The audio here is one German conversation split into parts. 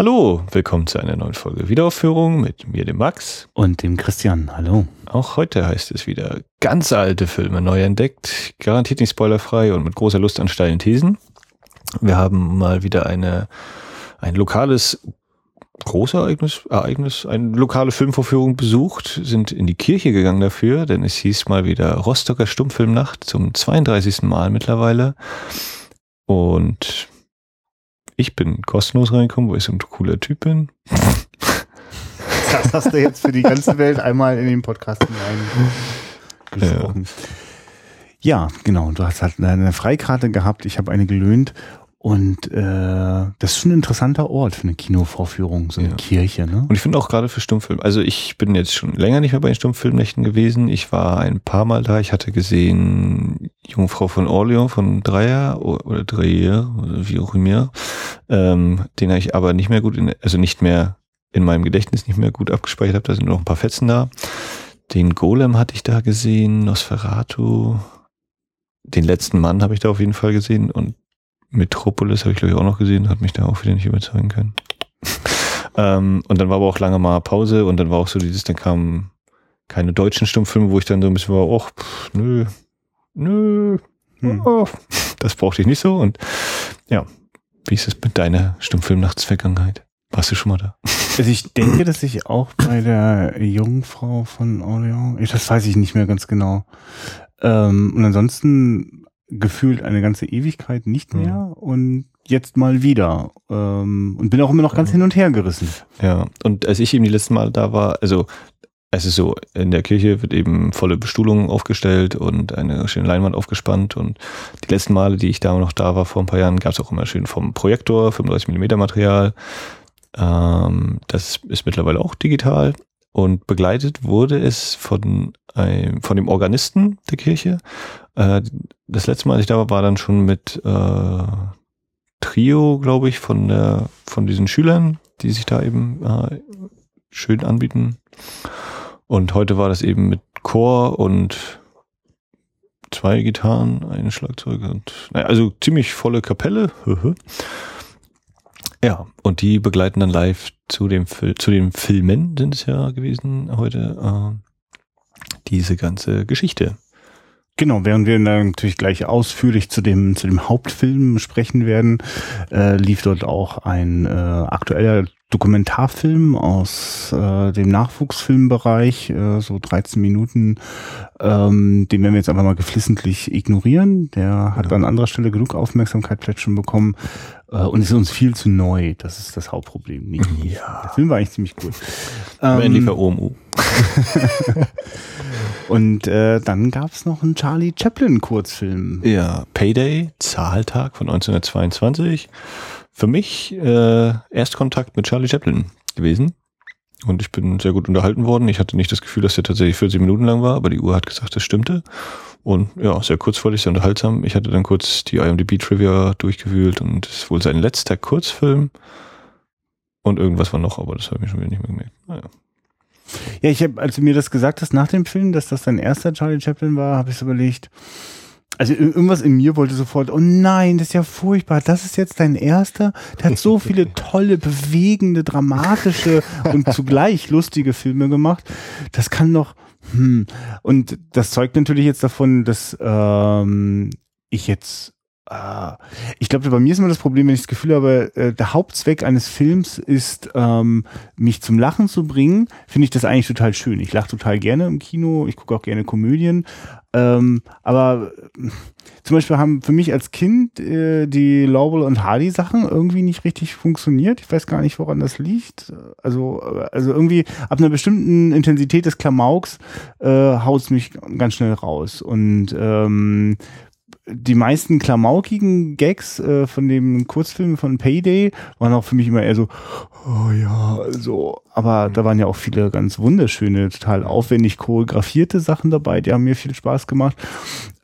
Hallo, willkommen zu einer neuen Folge Wiederaufführung mit mir, dem Max. Und dem Christian. Hallo. Auch heute heißt es wieder ganz alte Filme neu entdeckt, garantiert nicht spoilerfrei und mit großer Lust an steilen Thesen. Wir haben mal wieder eine, ein lokales Großereignis, Ereignis, eine lokale Filmvorführung besucht, sind in die Kirche gegangen dafür, denn es hieß mal wieder Rostocker Stummfilmnacht zum 32. Mal mittlerweile. Und ich bin kostenlos reingekommen, weil ich so ein cooler Typ bin. Das hast du jetzt für die ganze Welt einmal in den Podcast hineingesprochen. Ja. ja, genau. Du hast halt eine Freikarte gehabt, ich habe eine gelöhnt und äh, das ist schon ein interessanter Ort für eine Kinovorführung, so eine ja. Kirche. Ne? Und ich finde auch gerade für Stummfilm, also ich bin jetzt schon länger nicht mehr bei den Stummfilmnächten gewesen. Ich war ein paar Mal da. Ich hatte gesehen Jungfrau von Orleans von Dreier oder Dreyer, wie auch immer. Ähm, den habe ich aber nicht mehr gut, in, also nicht mehr in meinem Gedächtnis nicht mehr gut abgespeichert habe. Da sind noch ein paar Fetzen da. Den Golem hatte ich da gesehen, Nosferatu. Den letzten Mann habe ich da auf jeden Fall gesehen und Metropolis habe ich glaube ich auch noch gesehen, hat mich da auch wieder nicht überzeugen können. ähm, und dann war aber auch lange mal Pause und dann war auch so dieses, dann kamen keine deutschen Stummfilme, wo ich dann so ein bisschen war, ach, nö, nö, hm. oh, das brauchte ich nicht so. Und ja, wie ist es mit deiner Stummfilmnachtsvergangenheit? Warst du schon mal da? Also ich denke, dass ich auch bei der Jungfrau von Orleans, das weiß ich nicht mehr ganz genau. Ähm, und ansonsten gefühlt eine ganze Ewigkeit nicht mehr mhm. und jetzt mal wieder. Ähm, und bin auch immer noch ganz ja. hin und her gerissen. Ja, und als ich eben die letzten Mal da war, also es ist so, in der Kirche wird eben volle Bestuhlung aufgestellt und eine schöne Leinwand aufgespannt und die letzten Male, die ich da noch da war vor ein paar Jahren, gab es auch immer schön vom Projektor, 35 mm Material. Ähm, das ist mittlerweile auch digital und begleitet wurde es von, einem, von dem Organisten der Kirche. Äh, das letzte Mal, als ich da war, war dann schon mit äh, Trio, glaube ich, von der von diesen Schülern, die sich da eben äh, schön anbieten. Und heute war das eben mit Chor und zwei Gitarren, eine Schlagzeug und naja, also ziemlich volle Kapelle. Ja, und die begleiten dann live zu dem zu den Filmen sind es ja gewesen heute äh, diese ganze Geschichte. Genau, während wir natürlich gleich ausführlich zu dem zu dem Hauptfilm sprechen werden, äh, lief dort auch ein äh, aktueller Dokumentarfilm aus äh, dem Nachwuchsfilmbereich, äh, so 13 Minuten. Ähm, den werden wir jetzt einfach mal geflissentlich ignorieren. Der hat ja. an anderer Stelle genug Aufmerksamkeit vielleicht schon bekommen äh, und ist uns viel zu neu. Das ist das Hauptproblem. Nicht ja. Der Film war eigentlich ziemlich gut. Ähm, lief OMU. und äh, dann gab's noch einen Charlie Chaplin Kurzfilm. Ja, Payday, Zahltag von 1922 für mich äh, Erstkontakt mit Charlie Chaplin gewesen. Und ich bin sehr gut unterhalten worden. Ich hatte nicht das Gefühl, dass der tatsächlich 40 Minuten lang war, aber die Uhr hat gesagt, das stimmte. Und ja, sehr kurzweilig, sehr unterhaltsam. Ich hatte dann kurz die IMDb-Trivia durchgewühlt und es ist wohl sein letzter Kurzfilm. Und irgendwas war noch, aber das habe ich schon wieder nicht mehr gemerkt. Naja. Ja, ich habe, als du mir das gesagt hast nach dem Film, dass das dein erster Charlie Chaplin war, habe ich überlegt, also irgendwas in mir wollte sofort, oh nein, das ist ja furchtbar, das ist jetzt dein erster. Der hat so viele tolle, bewegende, dramatische und zugleich lustige Filme gemacht. Das kann doch, hm. Und das zeugt natürlich jetzt davon, dass ähm, ich jetzt äh, ich glaube, bei mir ist immer das Problem, wenn ich das Gefühl habe, äh, der Hauptzweck eines Films ist, ähm, mich zum Lachen zu bringen, finde ich das eigentlich total schön. Ich lache total gerne im Kino, ich gucke auch gerne Komödien, ähm, aber äh, zum Beispiel haben für mich als Kind äh, die Laurel und Hardy Sachen irgendwie nicht richtig funktioniert. Ich weiß gar nicht, woran das liegt. Also, also irgendwie ab einer bestimmten Intensität des Klamauks haut mich ganz schnell raus. Und ähm, die meisten klamaukigen Gags äh, von dem Kurzfilm von Payday waren auch für mich immer eher so, oh ja, so. Aber mhm. da waren ja auch viele ganz wunderschöne, total aufwendig choreografierte Sachen dabei, die haben mir viel Spaß gemacht.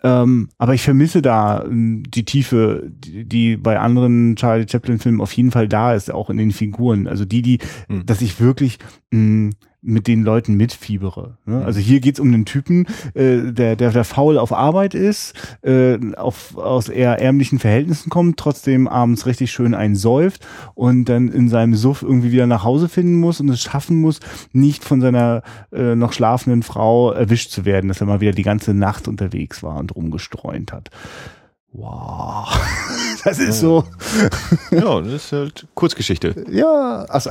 Ähm, aber ich vermisse da ähm, die Tiefe, die, die bei anderen Charlie Chaplin-Filmen auf jeden Fall da ist, auch in den Figuren. Also die, die, mhm. dass ich wirklich mh, mit den Leuten mitfiebere. Ne? Also hier geht's um einen Typen, äh, der, der, der faul auf Arbeit ist, äh, auf, aus eher ärmlichen Verhältnissen kommt, trotzdem abends richtig schön einsäuft und dann in seinem Suff irgendwie wieder nach Hause finden muss und es schaffen muss, nicht von seiner äh, noch schlafenden Frau erwischt zu werden, dass er mal wieder die ganze Nacht unterwegs war und rumgestreunt hat. Wow. Das ist so. Ja, das ist halt Kurzgeschichte. Ja, also.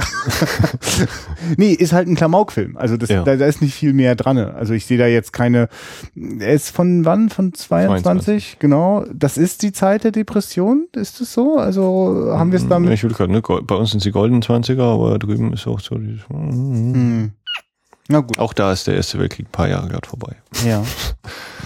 nee, ist halt ein Klamaukfilm. Also das, Ja. da, da ist nicht viel mehr dran. Also ich sehe da jetzt keine. Er ist von wann? Von 22? 22. Genau. Das ist die Zeit der Depression. Ist es so? Also haben wir es damit. Ich will gerade, ne, bei uns sind sie goldenen 20er, aber drüben ist auch so dieses, Hm. Na gut. auch da ist der Erste Weltkrieg ein paar Jahre gerade vorbei. Ja.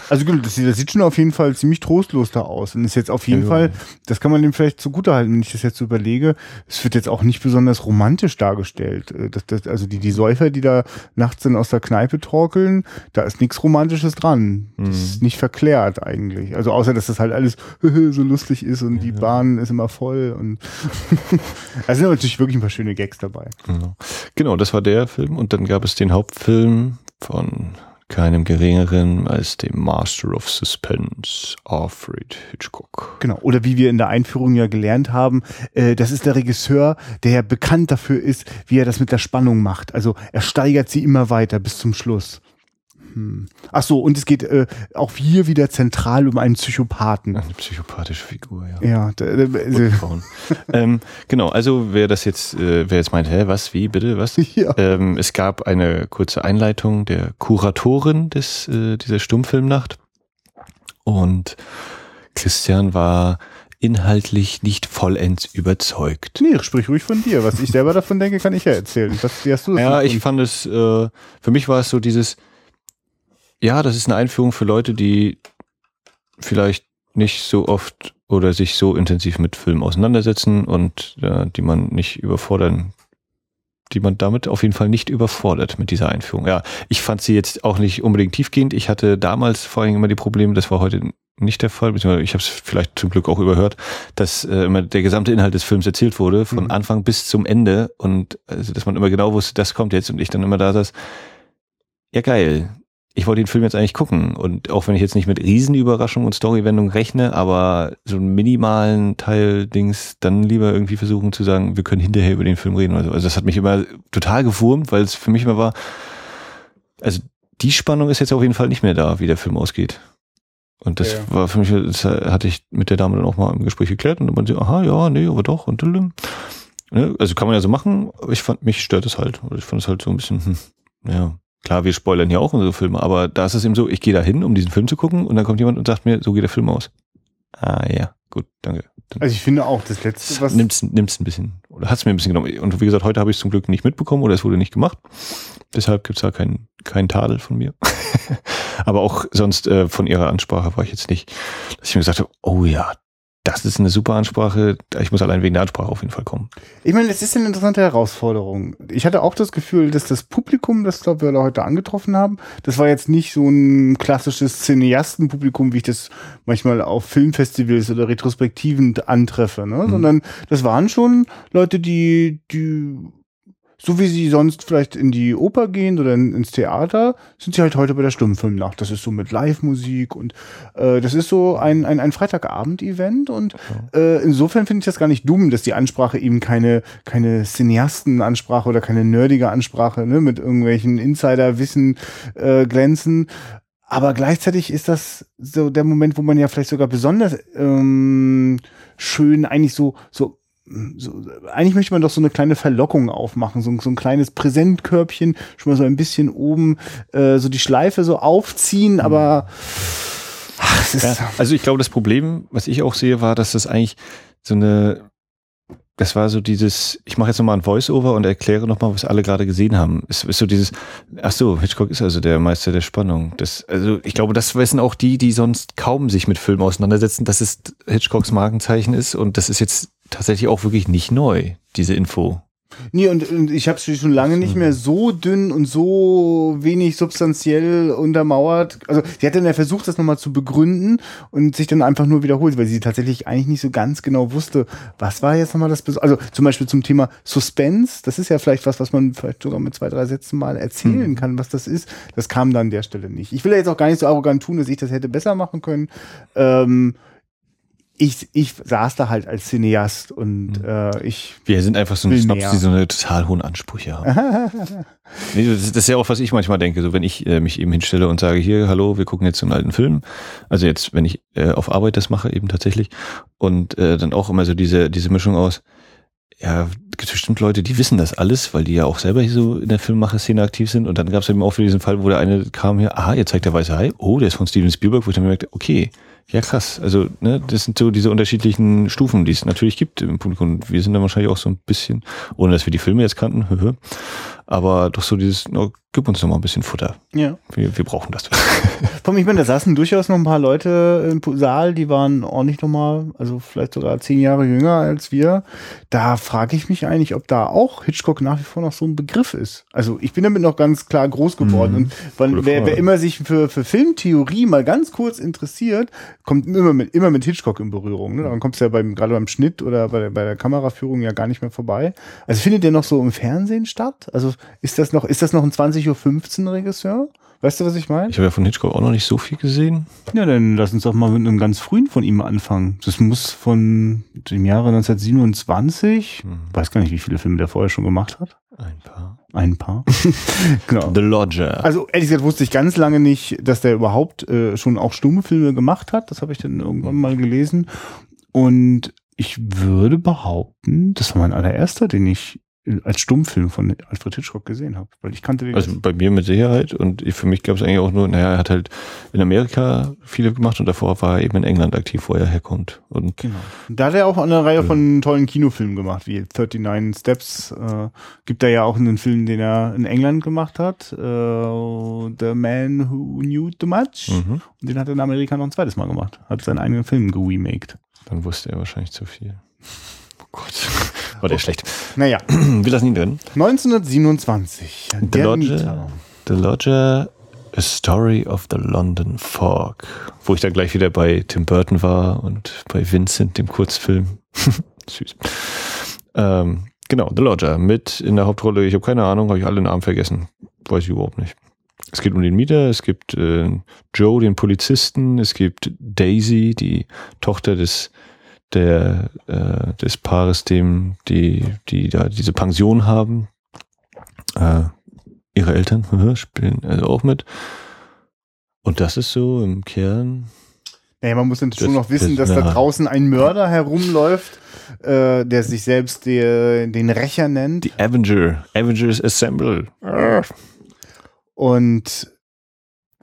Also gut, das, sieht- das sieht schon auf jeden Fall ziemlich trostlos da aus. Und ist jetzt auf jeden Ja, ja. Fall, das kann man dem vielleicht zugutehalten, wenn ich das jetzt so überlege, es wird jetzt auch nicht besonders romantisch dargestellt. Äh, Das, das, also die, die Säufer, die da nachts dann aus der Kneipe torkeln, da ist nichts Romantisches dran. Das Mhm. ist nicht verklärt eigentlich. Also außer, dass das halt alles so lustig ist und die Bahn ist immer voll. Und da sind natürlich wirklich ein paar schöne Gags dabei. Genau. genau, das war der Film. Und dann gab es den Hauptfilm von keinem geringeren als dem Master of Suspense, Alfred Hitchcock. Genau. Oder wie wir in der Einführung ja gelernt haben, äh, das ist der Regisseur, der ja bekannt dafür ist, wie er das mit der Spannung macht. Also er steigert sie immer weiter bis zum Schluss. Hm. Ach so, und es geht äh, auch hier wieder zentral um einen Psychopathen. Eine psychopathische Figur, ja. Ja, da, also, Frauen. ähm, genau, also wer das jetzt, äh, wer jetzt meint, hä, was, wie, bitte, was? ja. Ähm, es gab eine kurze Einleitung der Kuratorin des, äh, dieser Stummfilmnacht und Christian war inhaltlich nicht vollends überzeugt. Nee, sprich ruhig von dir. Was ich selber davon denke, kann ich ja erzählen. Was, wie hast du das Ja, ich fand es, äh, für mich war es so dieses, ja, das ist eine Einführung für Leute, die vielleicht nicht so oft oder sich so intensiv mit Filmen auseinandersetzen und äh, die man nicht überfordern, die man damit auf jeden Fall nicht überfordert mit dieser Einführung. Ja, ich fand sie jetzt auch nicht unbedingt tiefgehend. Ich hatte damals vor allem immer die Probleme, das war heute nicht der Fall, beziehungsweise ich habe es vielleicht zum Glück auch überhört, dass äh, immer der gesamte Inhalt des Films erzählt wurde, von Mhm. Anfang bis zum Ende und also, dass man immer genau wusste, das kommt jetzt und ich dann immer da saß, ja geil, ich wollte den Film jetzt eigentlich gucken und auch wenn ich jetzt nicht mit Riesenüberraschung und Storywendung rechne, aber so einen minimalen Teil Dings dann lieber irgendwie versuchen zu sagen, wir können hinterher über den Film reden oder so. Also das hat mich immer total gewurmt, weil es für mich immer war, also die Spannung ist jetzt auf jeden Fall nicht mehr da, wie der Film ausgeht. Und das Ja. war für mich, das hatte ich mit der Dame dann auch mal im Gespräch geklärt und dann meinte sie, aha, ja, nee, aber doch und dülüm. Ne? Also kann man ja so machen, aber ich fand, mich stört es halt. Oder ich fand es halt so ein bisschen, hm, ja, klar, wir spoilern ja auch unsere Filme, aber da ist es eben so, ich gehe da hin, um diesen Film zu gucken und dann kommt jemand und sagt mir, so geht der Film aus. Ah ja, gut, danke. Dann Also ich finde auch das letzte, was nimmt's, nimmt's ein bisschen, oder hat's mir ein bisschen genommen. Und wie gesagt, heute habe ich es zum Glück nicht mitbekommen oder es wurde nicht gemacht. Deshalb gibt's da keinen keinen Tadel von mir. Aber auch sonst äh, von ihrer Ansprache war ich jetzt nicht, dass ich mir gesagt habe, oh ja, das ist eine super Ansprache. Ich muss allein wegen der Ansprache auf jeden Fall kommen. Ich meine, es ist eine interessante Herausforderung. Ich hatte auch das Gefühl, dass das Publikum, das glaube wir heute angetroffen haben, das war jetzt nicht so ein klassisches Cineastenpublikum, wie ich das manchmal auf Filmfestivals oder Retrospektiven antreffe, ne? Mhm. sondern das waren schon Leute, die, die so wie sie sonst vielleicht in die Oper gehen oder in, ins Theater, sind sie halt heute bei der Stummfilmnacht. Das ist so mit Live-Musik und äh, das ist so ein, ein, ein Freitagabend-Event und äh, insofern finde ich das gar nicht dumm, dass die Ansprache eben keine, keine Cineasten-Ansprache oder keine nerdige Ansprache ne, mit irgendwelchen Insider-Wissen äh, glänzen. Aber gleichzeitig ist das so der Moment, wo man ja vielleicht sogar besonders ähm, schön eigentlich so, so so, eigentlich möchte man doch so eine kleine Verlockung aufmachen, so, so ein kleines Präsentkörbchen, schon mal so ein bisschen oben, äh, so die Schleife so aufziehen, aber ach, Ja, also ich glaube, das Problem, was ich auch sehe, war, dass das eigentlich so eine, das war so dieses, ich mache jetzt nochmal ein Voice-Over und erkläre nochmal, was alle gerade gesehen haben. Es ist so dieses, ach so, Hitchcock ist also der Meister der Spannung. Das, also ich glaube, das wissen auch die, die sonst kaum sich mit Filmen auseinandersetzen, dass es Hitchcocks Markenzeichen ist und das ist jetzt tatsächlich auch wirklich nicht neu, diese Info. Nee, und, und ich habe schon lange nicht mehr so dünn und so wenig substanziell untermauert. Also sie hat dann ja versucht, das nochmal zu begründen und sich dann einfach nur wiederholt, weil sie tatsächlich eigentlich nicht so ganz genau wusste, was war jetzt nochmal das Besondere. Also zum Beispiel zum Thema Suspense, das ist ja vielleicht was, was man vielleicht sogar mit zwei, drei Sätzen mal erzählen mhm. kann, was das ist. Das kam dann an der Stelle nicht. Ich will ja jetzt auch gar nicht so arrogant tun, dass ich das hätte besser machen können. Ähm, ich, ich saß da halt als Cineast und mhm. äh, ich. Wir sind einfach so ein Snobs, die so eine total hohen Ansprüche haben. nee, das, ist ja auch, was ich manchmal denke. So, wenn ich äh, mich eben hinstelle und sage, hier, hallo, wir gucken jetzt einen alten Film. Also jetzt, wenn ich äh, auf Arbeit das mache, eben tatsächlich. Und äh, dann auch immer so diese, diese Mischung aus, ja, gibt bestimmt Leute, die wissen das alles, weil die ja auch selber hier so in der Filmmacher-Szene aktiv sind. Und dann gab es eben auch für diesen Fall, wo der eine kam hier, aha, jetzt zeigt der weiße Hai, oh, der ist von Steven Spielberg, wo ich dann merkte, okay, ja, krass. Also, ne, das sind so diese unterschiedlichen Stufen, die es natürlich gibt im Publikum. Wir sind da wahrscheinlich auch so ein bisschen, ohne dass wir die Filme jetzt kannten, aber doch so dieses, no, gib uns noch mal ein bisschen Futter. Ja. Wir, wir brauchen das. Vom, ich meine, da saßen durchaus noch ein paar Leute im Saal, die waren ordentlich noch mal, also vielleicht sogar zehn Jahre jünger als wir. Da frage ich mich eigentlich, ob da auch Hitchcock nach wie vor noch so ein Begriff ist. Also ich bin damit noch ganz klar groß geworden. Mhm. Und weil, wer, wer immer sich für, für Filmtheorie mal ganz kurz interessiert, kommt immer mit, immer mit Hitchcock in Berührung. Ne? Dann kommt es ja beim, gerade beim Schnitt oder bei, bei der Kameraführung ja gar nicht mehr vorbei. Also findet der noch so im Fernsehen statt? Also ist das noch, ist das noch ein 20.15 Uhr Regisseur? Weißt du, was ich meine? Ich habe ja von Hitchcock auch noch nicht so viel gesehen. Ja, dann lass uns doch mal mit einem ganz frühen von ihm anfangen. Das muss von dem Jahre 1927, hm. weiß gar nicht, wie viele Filme der vorher schon gemacht hat. Ein paar. Ein paar. genau. The Lodger. Also ehrlich gesagt wusste ich ganz lange nicht, dass der überhaupt äh, schon auch stumme Filme gemacht hat. Das habe ich dann irgendwann mal gelesen. Und ich würde behaupten, das war mein allererster, den ich als Stummfilm von Alfred Hitchcock gesehen habe, weil ich kannte den. Also bei mir mit Sicherheit und für mich gab es eigentlich auch nur, naja, er hat halt in Amerika viele gemacht und davor war er eben in England aktiv, wo er herkommt. Und genau. Da hat er auch eine Reihe von tollen Kinofilmen gemacht, wie 39 Steps. Äh, gibt er ja auch einen Film, den er in England gemacht hat, äh, The Man Who Knew Too Much. Mhm. Und den hat er in Amerika noch ein zweites Mal gemacht. Hat seinen eigenen Film geremaked. Dann wusste er wahrscheinlich zu viel. Oh Gott. War der okay. schlecht. Naja. Wir lassen ihn drin. 1927. The Lodger, The Lodger, A Story of the London Fog. Wo ich dann gleich wieder bei Tim Burton war und bei Vincent, dem Kurzfilm. Süß. Ähm, genau, The Lodger mit in der Hauptrolle. Ich habe keine Ahnung, habe ich alle Namen vergessen. Weiß ich überhaupt nicht. Es geht um den Mieter, es gibt äh, Joe, den Polizisten, es gibt Daisy, die Tochter des der äh, des Paares, dem die die da diese Pension haben. Äh, ihre Eltern spielen also auch mit. Und das ist so im Kern. Naja, man muss dann schon noch wissen, dass da draußen ein Mörder herumläuft, äh, der sich selbst die, den Rächer nennt. Die Avenger. Avengers Assemble. Und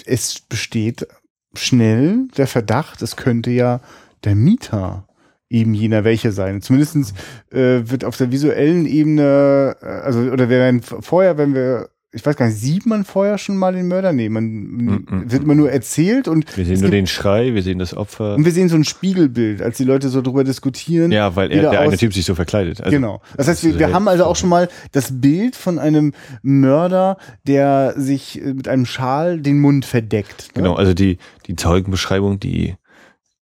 es besteht schnell der Verdacht, es könnte ja der Mieter eben jener welche sein. Zumindestens äh, wird auf der visuellen Ebene, äh, also oder wir vorher, wenn wir, ich weiß gar nicht, sieht man vorher schon mal den Mörder? Nee, man mm -mm. wird immer nur erzählt und wir sehen nur den Schrei, wir sehen das Opfer. Und wir sehen so ein Spiegelbild, als die Leute so drüber diskutieren. Ja, weil er, der eine Typ sich so verkleidet. Also, genau. Das heißt, wir, wir haben also auch schon mal das Bild von einem Mörder, der sich mit einem Schal den Mund verdeckt. Ne? Genau, also die, die Zeugenbeschreibung, die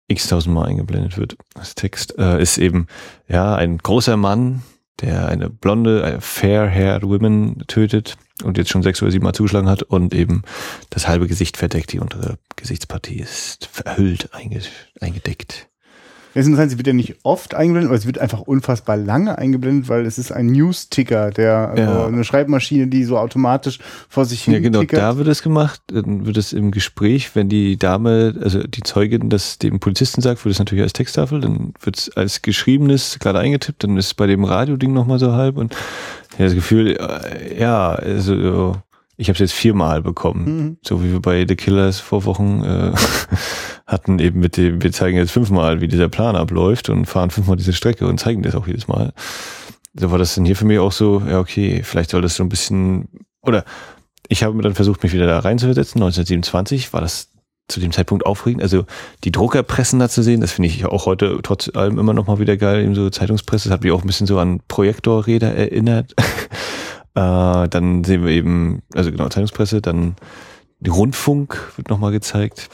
x-tausendmal eingeblendet wird als Text, äh, ist eben, ja, ein großer Mann, der eine blonde, eine fair-haired woman tötet und jetzt schon sechs oder sieben Mal zugeschlagen hat und eben das halbe Gesicht verdeckt, die untere Gesichtspartie ist verhüllt, eingedeckt. Das ist interessant, sie wird ja nicht oft eingeblendet, aber es wird einfach unfassbar lange eingeblendet, weil es ist ein News-Ticker, der also ja. eine Schreibmaschine, die so automatisch vor sich hin. Ja, genau, tickert. da wird es gemacht. Dann wird es im Gespräch, wenn die Dame, also die Zeugin, das dem Polizisten sagt, wird es natürlich als Texttafel, dann wird es als geschriebenes gerade eingetippt, dann ist es bei dem Radioding nochmal so halb und ja, das Gefühl, äh, ja, also ich habe es jetzt viermal bekommen, mhm. so wie wir bei The Killers vor Wochen äh, hatten eben mit dem, wir zeigen jetzt fünfmal, wie dieser Plan abläuft und fahren fünfmal diese Strecke und zeigen das auch jedes Mal. So war das dann hier für mich auch so, ja okay, vielleicht soll das so ein bisschen, oder ich habe dann versucht, mich wieder da reinzuversetzen. 1927 war das zu dem Zeitpunkt aufregend. Also die Druckerpressen da zu sehen, das finde ich auch heute trotz allem immer noch mal wieder geil. Eben so Zeitungspresse, das hat mich auch ein bisschen so an Projektorräder erinnert. äh, dann sehen wir eben, also genau, Zeitungspresse, dann die Rundfunk wird noch mal gezeigt.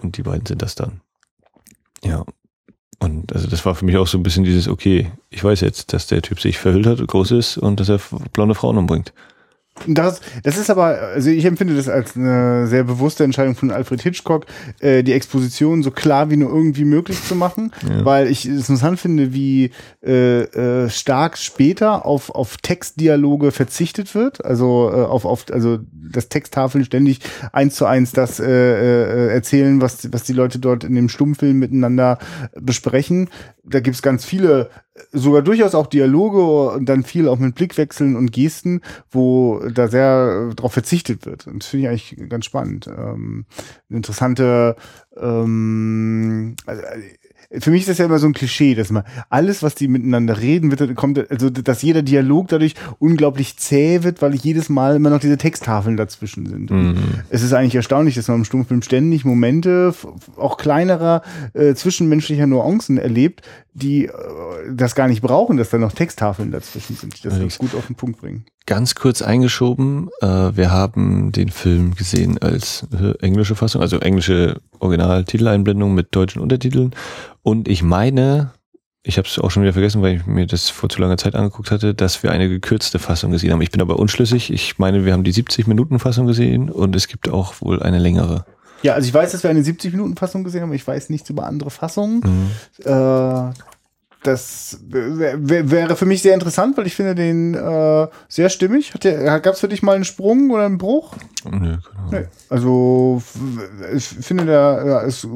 Und die beiden sind das dann. Ja. Und also das war für mich auch so ein bisschen dieses, okay, ich weiß jetzt, dass der Typ sich verhüllt hat, groß ist und dass er blonde Frauen umbringt. Das, das ist aber, also ich empfinde das als eine sehr bewusste Entscheidung von Alfred Hitchcock, äh, die Exposition so klar wie nur irgendwie möglich zu machen, ja. weil ich es interessant finde, wie äh, äh, stark später auf, auf Textdialoge verzichtet wird, also äh, auf, auf also das Texttafeln ständig eins zu eins das äh, äh, erzählen, was, was die Leute dort in dem Stummfilm miteinander besprechen. Da gibt's ganz viele sogar durchaus auch Dialoge und dann viel auch mit Blickwechseln und Gesten, wo da sehr darauf verzichtet wird. Und das finde ich eigentlich ganz spannend. Ähm, interessante ähm, also, für mich ist das ja immer so ein Klischee, dass man alles, was die miteinander reden, wird, kommt, also dass jeder Dialog dadurch unglaublich zäh wird, weil jedes Mal immer noch diese Texttafeln dazwischen sind. Mhm. Es ist eigentlich erstaunlich, dass man im Stummfilm ständig Momente, auch kleinerer äh, zwischenmenschlicher Nuancen erlebt, die äh, das gar nicht brauchen, dass da noch Texttafeln dazwischen sind, die das Allerdings. gut auf den Punkt bringen. Ganz kurz eingeschoben, äh, wir haben den Film gesehen als äh, englische Fassung, also englische Original-Titeleinblendung mit deutschen Untertiteln. Und ich meine, ich habe es auch schon wieder vergessen, weil ich mir das vor zu langer Zeit angeguckt hatte, dass wir eine gekürzte Fassung gesehen haben. Ich bin aber unschlüssig. Ich meine, wir haben die 70-Minuten-Fassung gesehen und es gibt auch wohl eine längere. Ja, also ich weiß, dass wir eine 70-Minuten-Fassung gesehen haben, ich weiß nichts über andere Fassungen. Mhm. Äh, das wäre für mich sehr interessant, weil ich finde den äh, sehr stimmig. Gab es für dich mal einen Sprung oder einen Bruch? Nee, genau. Nee. Also ich finde der ja, ist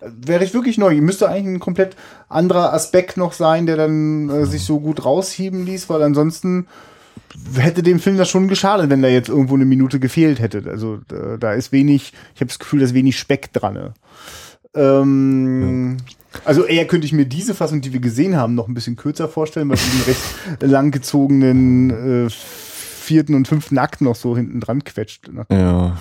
wäre ich wirklich neu. Müsste eigentlich ein komplett anderer Aspekt noch sein, der dann äh, sich so gut rausheben ließ, weil ansonsten hätte dem Film das schon geschadet, wenn da jetzt irgendwo eine Minute gefehlt hätte. Also da, da ist wenig, ich habe das Gefühl, da ist wenig Speck dran. Ne? Ähm, ja. Also eher könnte ich mir diese Fassung, die wir gesehen haben, noch ein bisschen kürzer vorstellen, weil sie den recht langgezogenen äh, vierten und fünften Akt noch so hinten dran quetscht. Ja,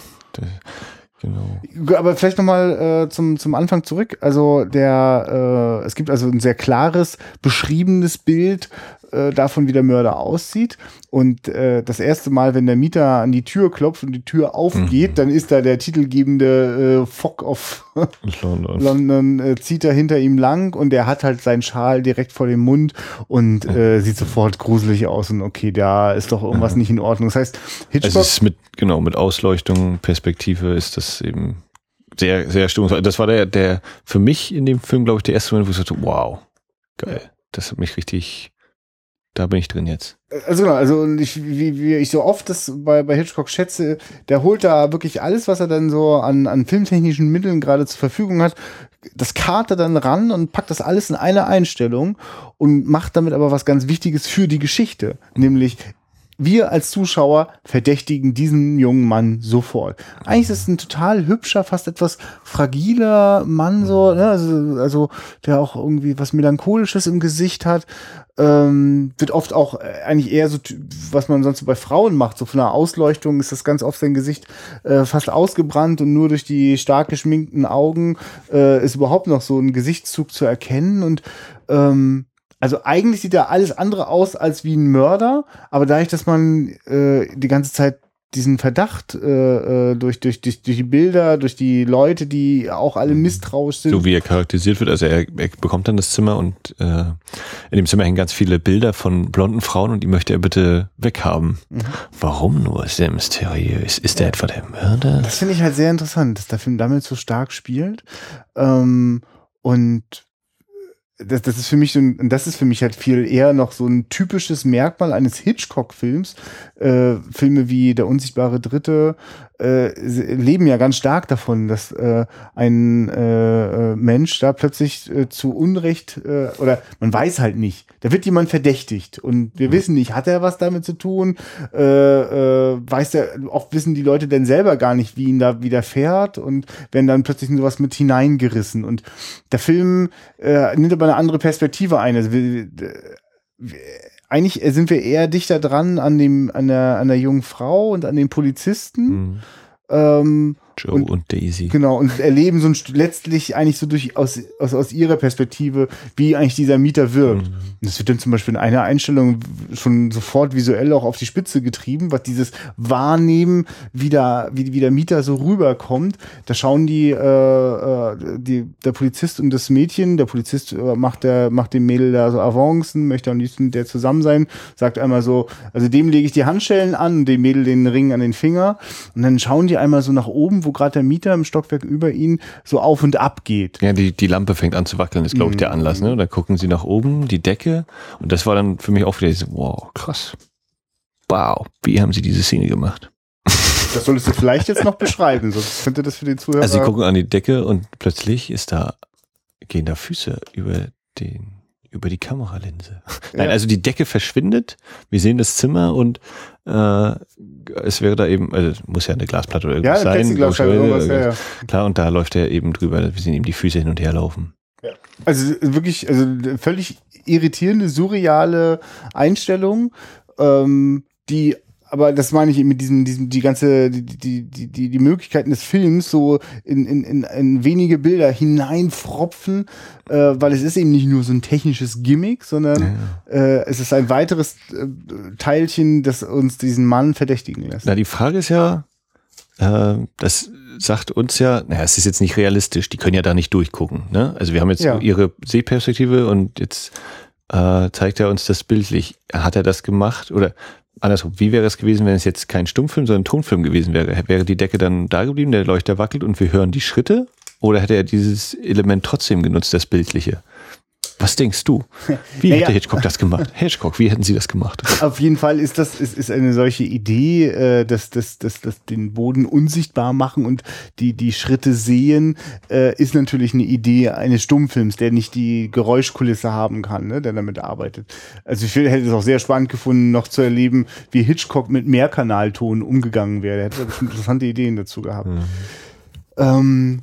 genau. Aber vielleicht nochmal äh, zum, zum Anfang zurück. Also der, äh, es gibt also ein sehr klares, beschriebenes Bild äh, davon, wie der Mörder aussieht. Und äh, das erste Mal, wenn der Mieter an die Tür klopft und die Tür aufgeht, mhm. dann ist da der titelgebende äh, Fock of London, London äh, zieht er hinter ihm lang und er hat halt seinen Schal direkt vor dem Mund und äh, sieht sofort gruselig aus und okay, da ist doch irgendwas mhm. nicht in Ordnung. Das heißt, Hitchcock... Also es ist mit, genau, mit Ausleuchtung, Perspektive ist das eben sehr, sehr stimmungsvoll. Das war der, der für mich in dem Film, glaube ich, der erste Moment, wo ich sagte, wow, geil. Das hat mich richtig da bin ich drin jetzt. Also genau, also ich, wie, wie ich so oft das bei, bei Hitchcock schätze, der holt da wirklich alles, was er dann so an, an filmtechnischen Mitteln gerade zur Verfügung hat, das karte dann ran und packt das alles in eine Einstellung und macht damit aber was ganz Wichtiges für die Geschichte. Nämlich, wir als Zuschauer verdächtigen diesen jungen Mann sofort. Eigentlich ist es ein total hübscher, fast etwas fragiler Mann, so, ne? also, also der auch irgendwie was Melancholisches im Gesicht hat. Ähm, wird oft auch äh, eigentlich eher so, was man sonst bei Frauen macht, so von der Ausleuchtung ist das ganz oft sein Gesicht äh, fast ausgebrannt und nur durch die stark geschminkten Augen äh, ist überhaupt noch so ein Gesichtszug zu erkennen. Und ähm, also eigentlich sieht er alles andere aus als wie ein Mörder, aber dadurch, dass man äh, die ganze Zeit diesen Verdacht äh, äh, durch, durch, durch, durch die Bilder, durch die Leute, die auch alle mhm. misstrauisch sind. So wie er charakterisiert wird, also er, er bekommt dann das Zimmer und äh, in dem Zimmer hängen ganz viele Bilder von blonden Frauen und die möchte er bitte weghaben. Mhm. Warum nur? Ist der mysteriös? Ist der etwa der Mörder? Das finde ich halt sehr interessant, dass der Film damit so stark spielt. Ähm, und das, das ist für mich so das ist für mich halt viel eher noch so ein typisches Merkmal eines Hitchcock-Films. Äh, Filme wie Der unsichtbare Dritte äh, leben ja ganz stark davon, dass äh, ein äh, äh, Mensch da plötzlich äh, zu Unrecht äh, oder man weiß halt nicht. Da wird jemand verdächtigt und wir mhm. wissen nicht, hat er was damit zu tun? Äh, äh, weiß er, oft wissen die Leute denn selber gar nicht, wie ihn da widerfährt und werden dann plötzlich in sowas mit hineingerissen. Und der Film äh, nimmt aber eine andere Perspektive ein. Also wir, wir, eigentlich sind wir eher dichter dran an dem, an der, an der jungen Frau und an den Polizisten. Mhm. Ähm, Joe Und- und, Daisy. Genau, und erleben so ein, letztlich eigentlich so durch, aus, aus, aus ihrer Perspektive, wie eigentlich dieser Mieter wirkt. Mhm. Das wird dann zum Beispiel in einer Einstellung schon sofort visuell auch auf die Spitze getrieben, was dieses Wahrnehmen, wie der, wie, wie der Mieter so rüberkommt. Da schauen die, äh, äh, die, der Polizist und das Mädchen, der Polizist äh, macht, der, macht dem Mädel da so Avancen, möchte am liebsten mit der zusammen sein, sagt einmal so, also dem lege ich die Handschellen an dem Mädel den Ring an den Finger. Und dann schauen die einmal so nach oben, wo gerade der Mieter im Stockwerk über ihn so auf und ab geht. Ja, die, die Lampe fängt an zu wackeln, ist, glaube ich, Mhm. der Anlass. Ne? Und dann gucken sie nach oben, die Decke. Und das war dann für mich auch wieder so, wow, krass. Wow, wie haben sie diese Szene gemacht? Das solltest du vielleicht jetzt noch beschreiben, sonst könnte das für den Zuhörer. Also sie gucken an die Decke und plötzlich ist da, gehen da Füße über den, über die Kameralinse. Nein, Ja. also die Decke verschwindet, wir sehen das Zimmer und äh, es wäre da eben, also muss ja eine Glasplatte oder ja, irgendwas sein. Plexiglasscheibe, logischerweise, irgendwas, ja, ja. Klar, und da läuft er eben drüber, wir sehen ihm die Füße hin und her laufen. Also wirklich, also völlig irritierende, surreale Einstellung, ähm, die aber das meine ich eben mit diesem, diesem, die ganze, die, die, die, die, Möglichkeiten des Films so in, in, in, in wenige Bilder hineinfropfen, äh, weil es ist eben nicht nur so ein technisches Gimmick, sondern äh, es ist ein weiteres äh, Teilchen, das uns diesen Mann verdächtigen lässt. Na, die Frage ist ja, äh, das sagt uns ja, naja, es ist jetzt nicht realistisch, die können ja da nicht durchgucken. Ne? Also wir haben jetzt Ja. ihre Sehperspektive und jetzt äh, zeigt er uns das bildlich. Hat er das gemacht oder andersrum, wie wäre es gewesen, wenn es jetzt kein Stummfilm, sondern Tonfilm gewesen wäre? Wäre die Decke dann da geblieben, der Leuchter wackelt und wir hören die Schritte? Oder hätte er dieses Element trotzdem genutzt, das Bildliche? Was denkst du? Wie Naja. hätte Hitchcock das gemacht? Hitchcock, wie hätten sie das gemacht? Auf jeden Fall ist das ist, ist eine solche Idee, äh, dass das dass, dass den Boden unsichtbar machen und die die Schritte sehen, äh, ist natürlich eine Idee eines Stummfilms, der nicht die Geräuschkulisse haben kann, ne, der damit arbeitet. Also ich hätte es auch sehr spannend gefunden, noch zu erleben, wie Hitchcock mit Mehrkanalton umgegangen wäre. Er hätte bestimmt interessante Ideen dazu gehabt. Ähm,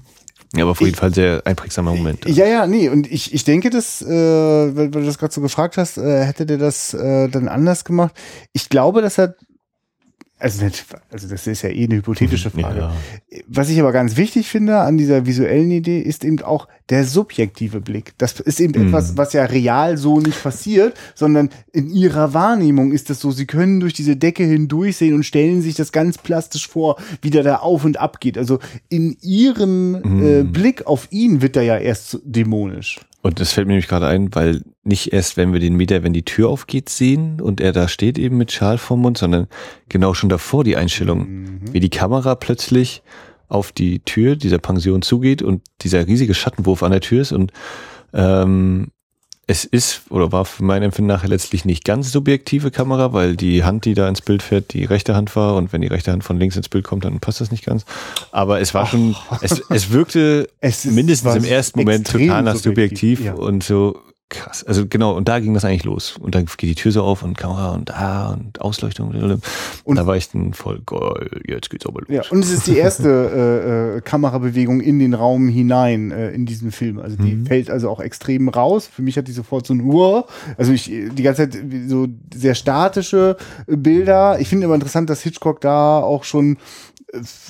Ja, aber auf jeden Fall sehr einprägsamer Moment. ja, ja, nee, und ich, ich denke, dass, äh, weil, weil du das gerade so gefragt hast, äh, hätte der das äh, dann anders gemacht. Ich glaube, dass er, also, also das ist ja eh eine hypothetische Frage. Ja. Was ich aber ganz wichtig finde an dieser visuellen Idee, ist eben auch der subjektive Blick. Das ist eben Mhm. etwas, was ja real so nicht passiert, sondern in ihrer Wahrnehmung ist es so, sie können durch diese Decke hindurchsehen und stellen sich das ganz plastisch vor, wie der da auf und ab geht. Also in ihrem äh, Mhm. Blick auf ihn wird er ja erst so dämonisch. Und das fällt mir nämlich gerade ein, weil nicht erst, wenn wir den Mieter, wenn die Tür aufgeht, sehen und er da steht eben mit Schal vorm Mund, sondern genau schon davor die Einstellung, Mhm. wie die Kamera plötzlich auf die Tür dieser Pension zugeht und dieser riesige Schattenwurf an der Tür ist und ähm, es ist oder war für mein Empfinden nachher letztlich nicht ganz subjektive Kamera, weil die Hand, die da ins Bild fährt, die rechte Hand war und wenn die rechte Hand von links ins Bild kommt, dann passt das nicht ganz. Aber es war schon, es, es wirkte Es ist mindestens im ersten Moment total nach subjektiv, subjektiv, ja. und so krass. Also genau, und da ging das eigentlich los. Und dann geht die Tür so auf und Kamera und da und Ausleuchtung. Und, Und- da war ich dann voll geil, jetzt geht's aber los. Ja, und es ist die erste äh, äh, Kamerabewegung in den Raum hinein äh, in diesem Film. Also die fällt also auch extrem raus. Für mich hat die sofort so ein Uhr. Also ich äh, die ganze Zeit so sehr statische äh, Bilder. Ich finde immer interessant, dass Hitchcock da auch schon äh,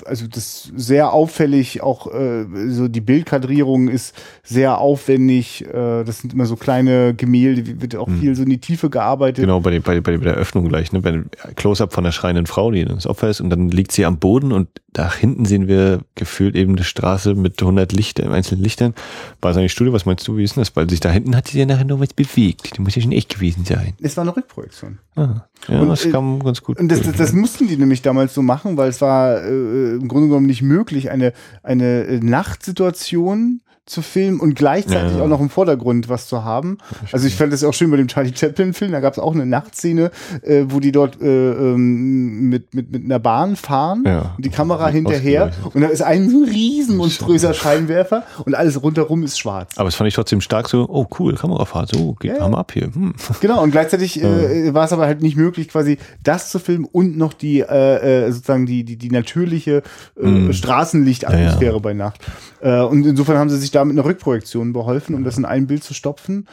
also das sehr auffällig, auch äh, so die Bildkadrierung ist sehr aufwendig. Äh, das sind immer so kleine Gemälde, wird auch viel so in die Tiefe gearbeitet. Genau, bei, den, bei, bei der Eröffnung gleich, ne? Bei dem Close-Up von der schreienden Frau, die das Opfer ist, und dann liegt sie am Boden und da hinten sehen wir gefühlt eben eine Straße mit 100 Lichter, einzelnen Lichtern. War es eine Studie, was meinst du, wie ist denn das? Weil sich da hinten hat sie ja nachher noch was bewegt. Die muss ja schon echt gewesen sein. Es war eine Rückprojektion. Ah, ja, Und, das äh, kam ganz gut. Und das, das, das mussten die nämlich damals so machen, weil es war äh, im Grunde genommen nicht möglich, eine, eine äh, Nachtsituation zu filmen und gleichzeitig Ja. auch noch im Vordergrund was zu haben. Also ich fand das auch schön bei dem Charlie Chaplin-Film, da gab es auch eine Nachtszene, äh, wo die dort äh, ähm, mit, mit, mit einer Bahn fahren Ja. und die Kamera hinterher und da ist ein riesen monströser Scheinwerfer und alles rundherum ist schwarz. Aber es fand ich trotzdem stark so, oh cool, Kamerafahrt, so, geht Ja, ja, mal ab hier. Hm. Genau, und gleichzeitig äh, war es aber halt nicht möglich, quasi das zu filmen und noch die äh, äh, sozusagen die, die, die natürliche äh, Straßenlichtatmosphäre Ja, ja. bei Nacht. Äh, und insofern haben sie sich da mit einer Rückprojektion beholfen, um das in ein Bild zu stopfen.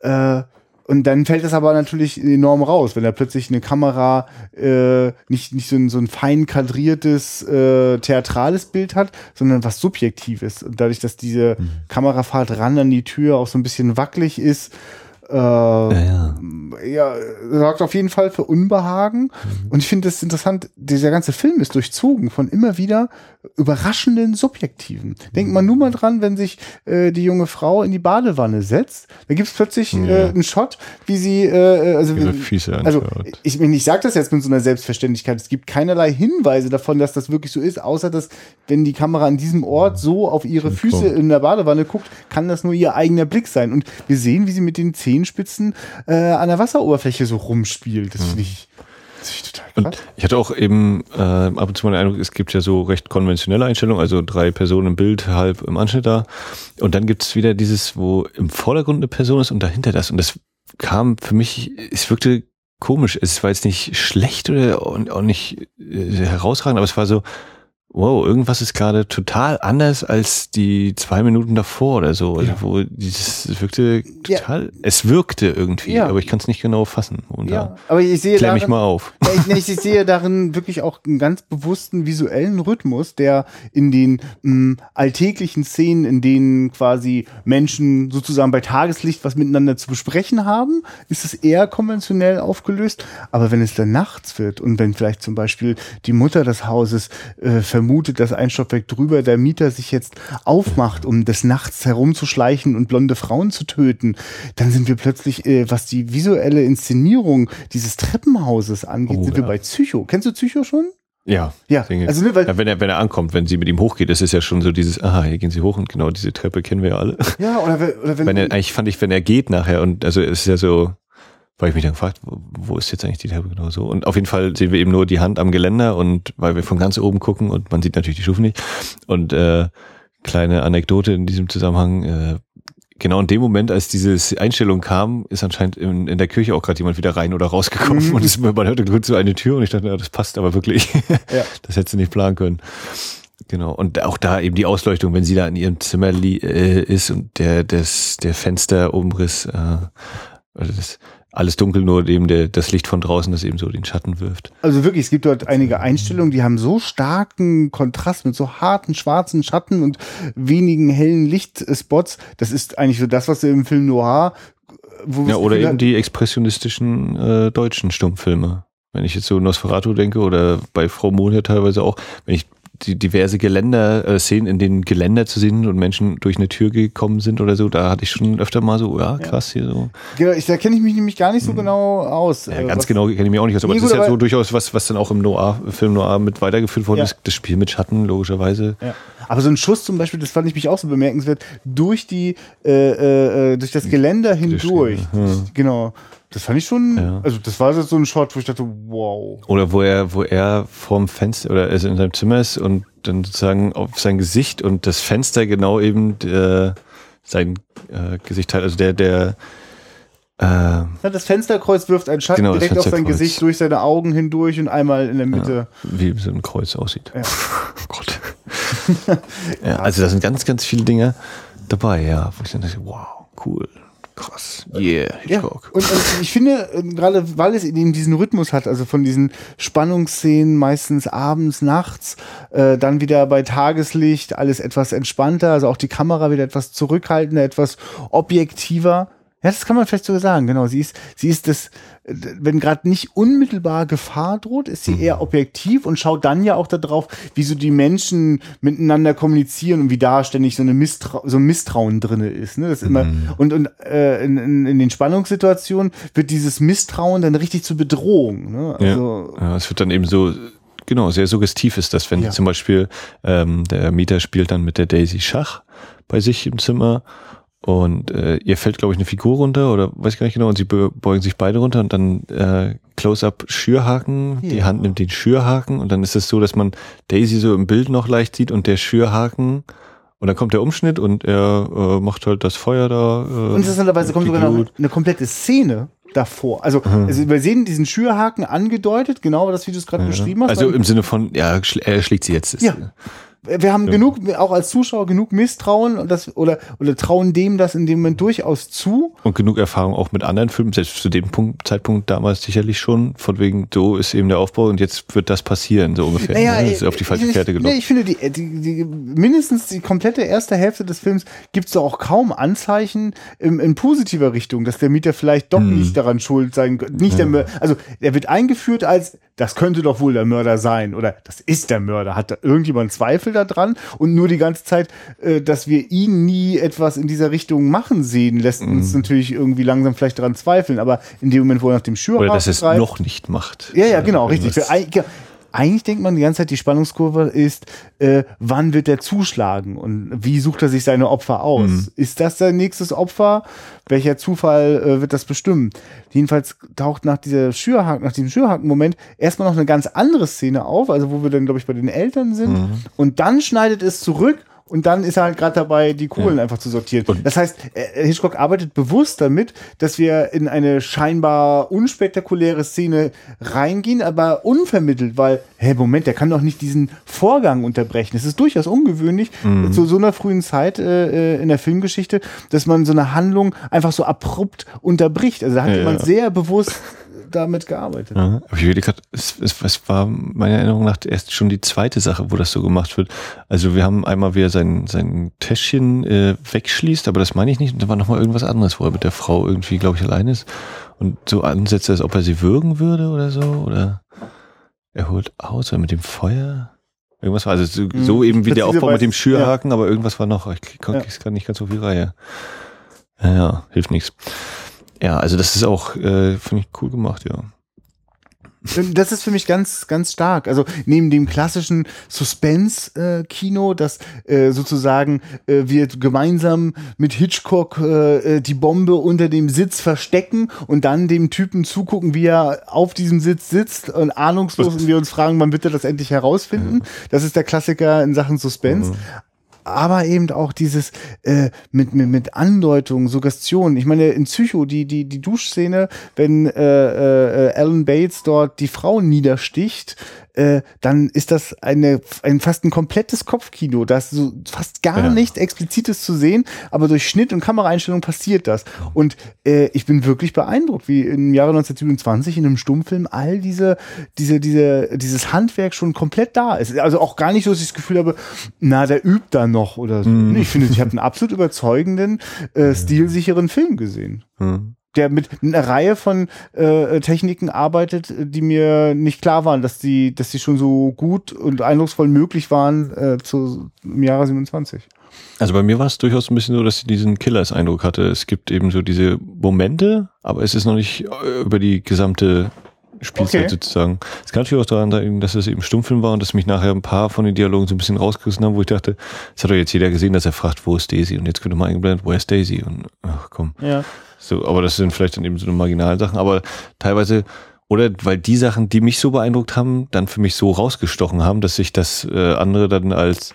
Äh, und dann fällt es aber natürlich enorm raus, wenn da plötzlich eine Kamera äh, nicht, nicht so ein, so ein fein kadriertes, äh, theatrales Bild hat, sondern was Subjektives. Und dadurch, dass diese mhm. Kamerafahrt ran an die Tür auch so ein bisschen wackelig ist, äh, ja, ja. ja, sorgt auf jeden Fall für Unbehagen. Mhm. Und ich finde es interessant, dieser ganze Film ist durchzogen von immer wieder überraschenden Subjektiven. Denkt man nur mal dran, wenn sich äh, die junge Frau in die Badewanne setzt, da gibt es plötzlich ja. äh, einen Shot, wie sie, äh, also, Füße also ich, ich sage das jetzt mit so einer Selbstverständlichkeit, es gibt keinerlei Hinweise davon, dass das wirklich so ist, außer dass, wenn die Kamera an diesem Ort so auf ihre Füße in der Badewanne guckt, kann das nur ihr eigener Blick sein. Und wir sehen, wie sie mit den Zehenspitzen äh, an der Wasseroberfläche so rumspielt. Das finde ich und ich hatte auch eben äh, ab und zu mal den Eindruck, es gibt ja so recht konventionelle Einstellungen, also drei Personen im Bild, halb im Anschnitt da. Und dann gibt es wieder dieses, wo im Vordergrund eine Person ist und dahinter das. Und das kam für mich, es wirkte komisch. Es war jetzt nicht schlecht oder auch nicht äh, herausragend, aber es war so, wow, irgendwas ist gerade total anders als die zwei Minuten davor oder so. Also ja. wo dieses wirkte total, ja. es wirkte irgendwie, ja. aber ich kann es nicht genau fassen. Und ja, aber ich sehe darin, mich mal auf. Ich, ich, sehe darin wirklich auch einen ganz bewussten visuellen Rhythmus, der in den mh, alltäglichen Szenen, in denen quasi Menschen sozusagen bei Tageslicht was miteinander zu besprechen haben, ist es eher konventionell aufgelöst. Aber wenn es dann nachts wird und wenn vielleicht zum Beispiel die Mutter des Hauses äh, vermutet, dass ein Stockwerk drüber der Mieter sich jetzt aufmacht, um des Nachts herumzuschleichen und blonde Frauen zu töten, dann sind wir plötzlich, äh, was die visuelle Inszenierung dieses Treppenhauses angeht, oh, sind ja. wir bei Psycho. Kennst du Psycho schon? Ja, ja. Also, ne, weil ja, wenn er wenn er ankommt, wenn sie mit ihm hochgeht, das ist ja schon so dieses, aha, hier gehen sie hoch und genau diese Treppe kennen wir ja alle. Ja, oder, oder wenn, wenn er, eigentlich fand ich, wenn er geht nachher und also es ist ja so, weil ich mich dann gefragt, wo, wo ist jetzt eigentlich die Treppe genau so? Und auf jeden Fall sehen wir eben nur die Hand am Geländer und weil wir von ganz oben gucken und man sieht natürlich die Stufen nicht. Und äh, kleine Anekdote in diesem Zusammenhang, äh, genau in dem Moment, als diese Einstellung kam, ist anscheinend in, in der Kirche auch gerade jemand wieder rein oder rausgekommen mhm. und es, man hörte kurz so eine Tür und ich dachte, ja, das passt aber wirklich. Ja. Das hättest du nicht planen können. Genau. Und auch da eben die Ausleuchtung, wenn sie da in ihrem Zimmer äh, ist und der, das, der Fensterumriss, äh, also das, alles dunkel, nur eben der, das Licht von draußen, das eben so den Schatten wirft. Also wirklich, es gibt dort einige Einstellungen, die haben so starken Kontrast mit so harten schwarzen Schatten und wenigen hellen Lichtspots. Das ist eigentlich so das, was du im Film Noir ja, oder eben die expressionistischen äh, deutschen Stummfilme. Wenn ich jetzt so Nosferatu denke oder bei Frau Mohn teilweise auch, wenn ich die diverse Geländer, äh, Szenen, in denen Geländer zu sehen und Menschen durch eine Tür gekommen sind oder so, da hatte ich schon öfter mal so, ja, krass hier so. Genau, ich, da kenne ich mich nämlich gar nicht so hm. genau aus. Ja, ganz was, genau kenne ich mich auch nicht aus, aber nee, das ist ja so durchaus was, was dann auch im Noir, Film Noir mit weitergeführt worden ja. ist, das Spiel mit Schatten, logischerweise. Ja. Aber so ein Schuss zum Beispiel, das fand ich mich auch so bemerkenswert, durch die, äh, äh, äh durch das Geländer hindurch. Hm. Genau. Das fand ich schon, ja. also das war so ein Shot, wo ich dachte, wow. Oder wo er, wo er vorm Fenster oder also in seinem Zimmer ist und dann sozusagen auf sein Gesicht und das Fenster genau eben äh, sein äh, Gesicht hat, also der, der äh, ja, das Fensterkreuz wirft einen Schatten genau, direkt auf sein Gesicht durch seine Augen hindurch und einmal in der Mitte. Ja, wie so ein Kreuz aussieht. Ja. oh Gott. ja, also da sind ganz, ganz viele Dinge dabei, ja, wo ich dann dachte, wow, cool. Krass. Yeah, Hitchcock. Ja, und, und ich finde, äh, gerade weil es eben diesen Rhythmus hat, also von diesen Spannungsszenen meistens abends, nachts, äh, dann wieder bei Tageslicht, alles etwas entspannter, also auch die Kamera wieder etwas zurückhaltender, etwas objektiver. Ja, das kann man vielleicht so sagen, genau. Sie ist, sie ist das, wenn gerade nicht unmittelbar Gefahr droht, ist sie mhm. eher objektiv und schaut dann ja auch darauf, wie so die Menschen miteinander kommunizieren und wie da ständig so, eine Misstrau so ein Misstrauen drinne ist. Ne? Das mhm. immer, und und äh, in, in, in den Spannungssituationen wird dieses Misstrauen dann richtig zur Bedrohung. Ne? Also, ja. ja, es wird dann eben so genau, sehr suggestiv ist das, wenn ja. zum Beispiel ähm, der Mieter spielt dann mit der Daisy Schach bei sich im Zimmer und äh, ihr fällt, glaube ich, eine Figur runter oder weiß ich gar nicht genau. Und sie beugen sich beide runter und dann äh, Close-up Schürhaken. Ja. Die Hand nimmt den Schürhaken und dann ist es so, dass man Daisy so im Bild noch leicht sieht und der Schürhaken. Und dann kommt der Umschnitt und er äh, macht halt das Feuer da. Äh, Interessanterweise kommt sogar noch eine komplette Szene davor. Also, mhm. also wir sehen diesen Schürhaken angedeutet, genau das, wie du es gerade ja. beschrieben hast. Also im Sinne von, ja, er schlägt sie jetzt. Ja. Wir haben ja. genug, auch als Zuschauer, genug Misstrauen und das, oder, oder trauen dem das in dem Moment durchaus zu. Und genug Erfahrung auch mit anderen Filmen, selbst zu dem Punkt, Zeitpunkt damals sicherlich schon, von wegen, so ist eben der Aufbau und jetzt wird das passieren, so ungefähr. Naja, ne? ist auf die falsche Fährte gelaufen. Nee, ich finde, die, die, die, mindestens die komplette erste Hälfte des Films gibt es auch kaum Anzeichen in, in, positiver Richtung, dass der Mieter vielleicht doch hm. nicht daran schuld sein könnte. Nicht ja. der, also er wird eingeführt als das könnte doch wohl der Mörder sein oder das ist der Mörder. Hat da irgendjemand Zweifel daran? Und nur die ganze Zeit, äh, dass wir ihn nie etwas in dieser Richtung machen sehen, lässt mm. uns natürlich irgendwie langsam vielleicht daran zweifeln. Aber in dem Moment, wo er nach dem Schürhaken Oder dass es noch nicht macht. Ja, ja, genau, richtig. Für, eigentlich denkt man die ganze Zeit, die Spannungskurve ist, äh, wann wird er zuschlagen und wie sucht er sich seine Opfer aus? Mhm. Ist das sein nächstes Opfer? Welcher Zufall äh, wird das bestimmen? Jedenfalls taucht nach dieser Schürhaken, nach diesem Schürhaken-Moment erstmal noch eine ganz andere Szene auf, also wo wir dann, glaube ich, bei den Eltern sind. Mhm. Und dann schneidet es zurück und dann ist er halt gerade dabei, die Kohlen ja. einfach zu sortieren. Und das heißt, äh, Hitchcock arbeitet bewusst damit, dass wir in eine scheinbar unspektakuläre Szene reingehen, aber unvermittelt, weil, hä, Moment, der kann doch nicht diesen Vorgang unterbrechen. Es ist durchaus ungewöhnlich mhm. zu so einer frühen Zeit äh, äh in der Filmgeschichte, dass man so eine Handlung einfach so abrupt unterbricht. Also da hat ja, jemand ja. sehr bewusst damit gearbeitet. Ja, aber ich überlege gerade, es, es, es war meiner Erinnerung nach erst schon die zweite Sache, wo das so gemacht wird. Also wir haben einmal, wie er sein, sein Täschchen äh, wegschließt, aber das meine ich nicht. Und da war nochmal irgendwas anderes, wo er mit der Frau irgendwie, glaube ich, allein ist. Und so ansetzt, als ob er sie würgen würde oder so. Oder er holt aus, oder mit dem Feuer. Irgendwas war, also so, mhm. so eben wie das der Aufbau mit dem Schürhaken, ja. aber irgendwas war noch. Ich kriege ja. nicht ganz so viel Reihe. Ja, ja hilft nichts. Ja, also das ist auch, äh, finde ich, cool gemacht, ja. Das ist für mich ganz, ganz stark. Also neben dem klassischen Suspense-Kino, äh, das äh, sozusagen äh, wird gemeinsam mit Hitchcock äh, äh, die Bombe unter dem Sitz verstecken und dann dem Typen zugucken, wie er auf diesem Sitz sitzt und ahnungslos und wir uns fragen, wann wird er das endlich herausfinden. Das ist der Klassiker in Sachen Suspense. Mhm aber eben auch dieses äh, mit, mit, mit Andeutung, Suggestion. Ich meine, in Psycho, die, die, die Duschszene, wenn äh, äh, Alan Bates dort die Frau niedersticht, äh, dann ist das eine, ein fast ein komplettes Kopfkino. Da ist so fast gar ja. nichts Explizites zu sehen, aber durch Schnitt und Kameraeinstellung passiert das. Und äh, ich bin wirklich beeindruckt, wie im Jahre 1927 in einem Stummfilm all diese, diese, diese, dieses Handwerk schon komplett da ist. Also auch gar nicht so, dass ich das Gefühl habe, na, der übt da noch oder so. Mm. Ich finde, ich habe einen absolut überzeugenden, äh, stilsicheren Film gesehen. Mm der mit einer Reihe von äh, Techniken arbeitet, die mir nicht klar waren, dass die, dass die schon so gut und eindrucksvoll möglich waren äh, zu, im Jahre 27. Also bei mir war es durchaus ein bisschen so, dass ich diesen Killers-Eindruck hatte. Es gibt eben so diese Momente, aber es ist noch nicht äh, über die gesamte Spielzeit okay. sozusagen. Es kann natürlich auch daran sein, dass es eben Stummfilm war und dass mich nachher ein paar von den Dialogen so ein bisschen rausgerissen haben, wo ich dachte, es hat doch jetzt jeder gesehen, dass er fragt, wo ist Daisy? Und jetzt könnte man eingeblendet, wo ist Daisy? Und ach komm. Ja. So, aber das sind vielleicht dann eben so eine marginalen Sachen, aber teilweise oder weil die Sachen, die mich so beeindruckt haben, dann für mich so rausgestochen haben, dass ich das äh, andere dann als